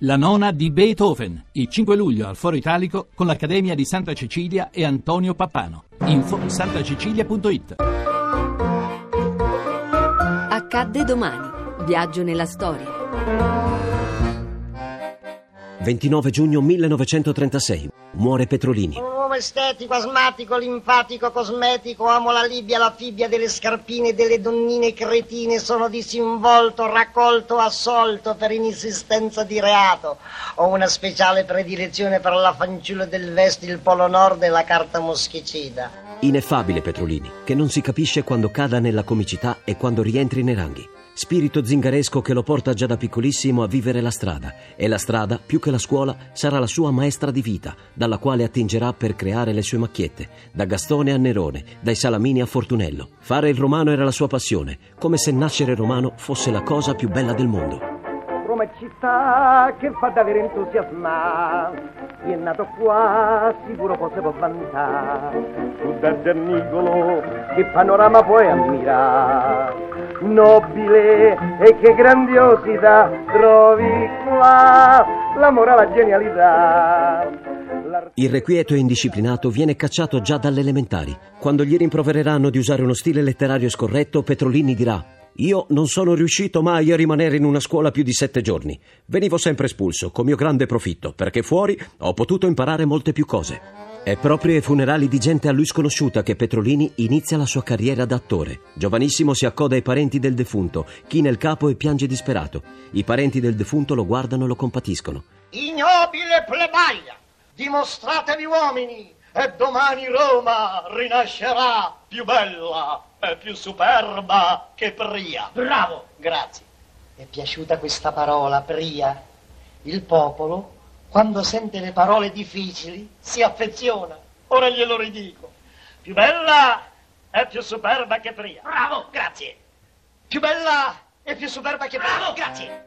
La nona di Beethoven, il 5 luglio al Foro Italico con l'Accademia di Santa Cecilia e Antonio Pappano. Info santacecilia.it Accadde domani. Viaggio nella storia. 29 giugno 1936. Muore Petrolini. Oh, estetico, asmatico, linfatico, cosmetico, amo la Libia, la fibbia delle scarpine e delle donnine cretine, sono disinvolto, raccolto, assolto per inesistenza di reato. Ho una speciale predilezione per la fanciulla del vesti, il polo nord e la carta moschicida. Ineffabile Petrolini, che non si capisce quando cada nella comicità e quando rientri nei ranghi. Spirito zingaresco che lo porta già da piccolissimo a vivere la strada e la strada, più che la scuola, sarà la sua maestra di vita, dalla quale attingerà per creare le sue macchiette, da Gastone a Nerone, dai Salamini a Fortunello. Fare il romano era la sua passione, come se nascere romano fosse la cosa più bella del mondo. Roma è città che fa davvero entusiasmare. Chi è nato qua sicuro poi si può vantare. Su dal Dernigolo che panorama puoi ammirare. Nobile e che grandiosità trovi qua. L'amore alla genialità. Irrequieto e indisciplinato viene cacciato già dalle elementari. Quando gli rimprovereranno di usare uno stile letterario scorretto, Petrolini dirà io non sono riuscito mai a rimanere in una scuola più di sette giorni. Venivo sempre espulso, con mio grande profitto, perché fuori ho potuto imparare molte più cose. È proprio ai funerali di gente a lui sconosciuta che Petrolini inizia la sua carriera da attore. Giovanissimo si accoda ai parenti del defunto, china il capo e piange disperato. I parenti del defunto lo guardano e lo compatiscono. Ignobile plebaia, dimostratevi uomini e domani Roma rinascerà più bella e più superba che Pria. Bravo! Grazie. È piaciuta questa parola, Pria? Il popolo, quando sente le parole difficili, si affeziona. Ora glielo ridico. Più bella e più superba che Pria. Bravo! Grazie. Più bella e più superba che Pria. Bravo! Grazie.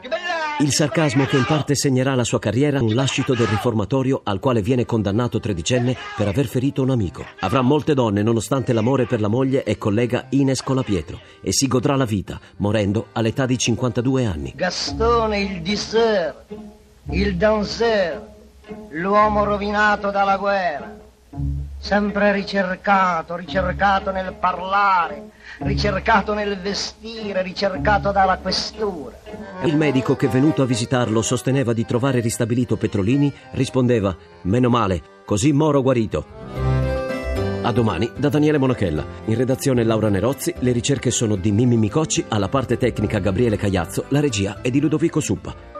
Più bella Il sarcasmo che in parte segnerà la sua carriera un lascito del riformatorio al quale viene condannato tredicenne per aver ferito un amico. Avrà molte donne nonostante l'amore per la moglie e collega Ines Colapietro e si godrà la vita, morendo all'età di 52 anni. Gastone il disseur, il danseur, l'uomo rovinato dalla guerra, sempre ricercato, ricercato nel parlare, ricercato nel vestire, ricercato dalla questura. Il medico che venuto a visitarlo sosteneva di trovare ristabilito Petrolini rispondeva Meno male, così moro guarito. A domani da Daniele Monachella. In redazione Laura Nerozzi, le ricerche sono di Mimmi Micocci, alla parte tecnica Gabriele Cagliazzo, la regia è di Ludovico Suppa.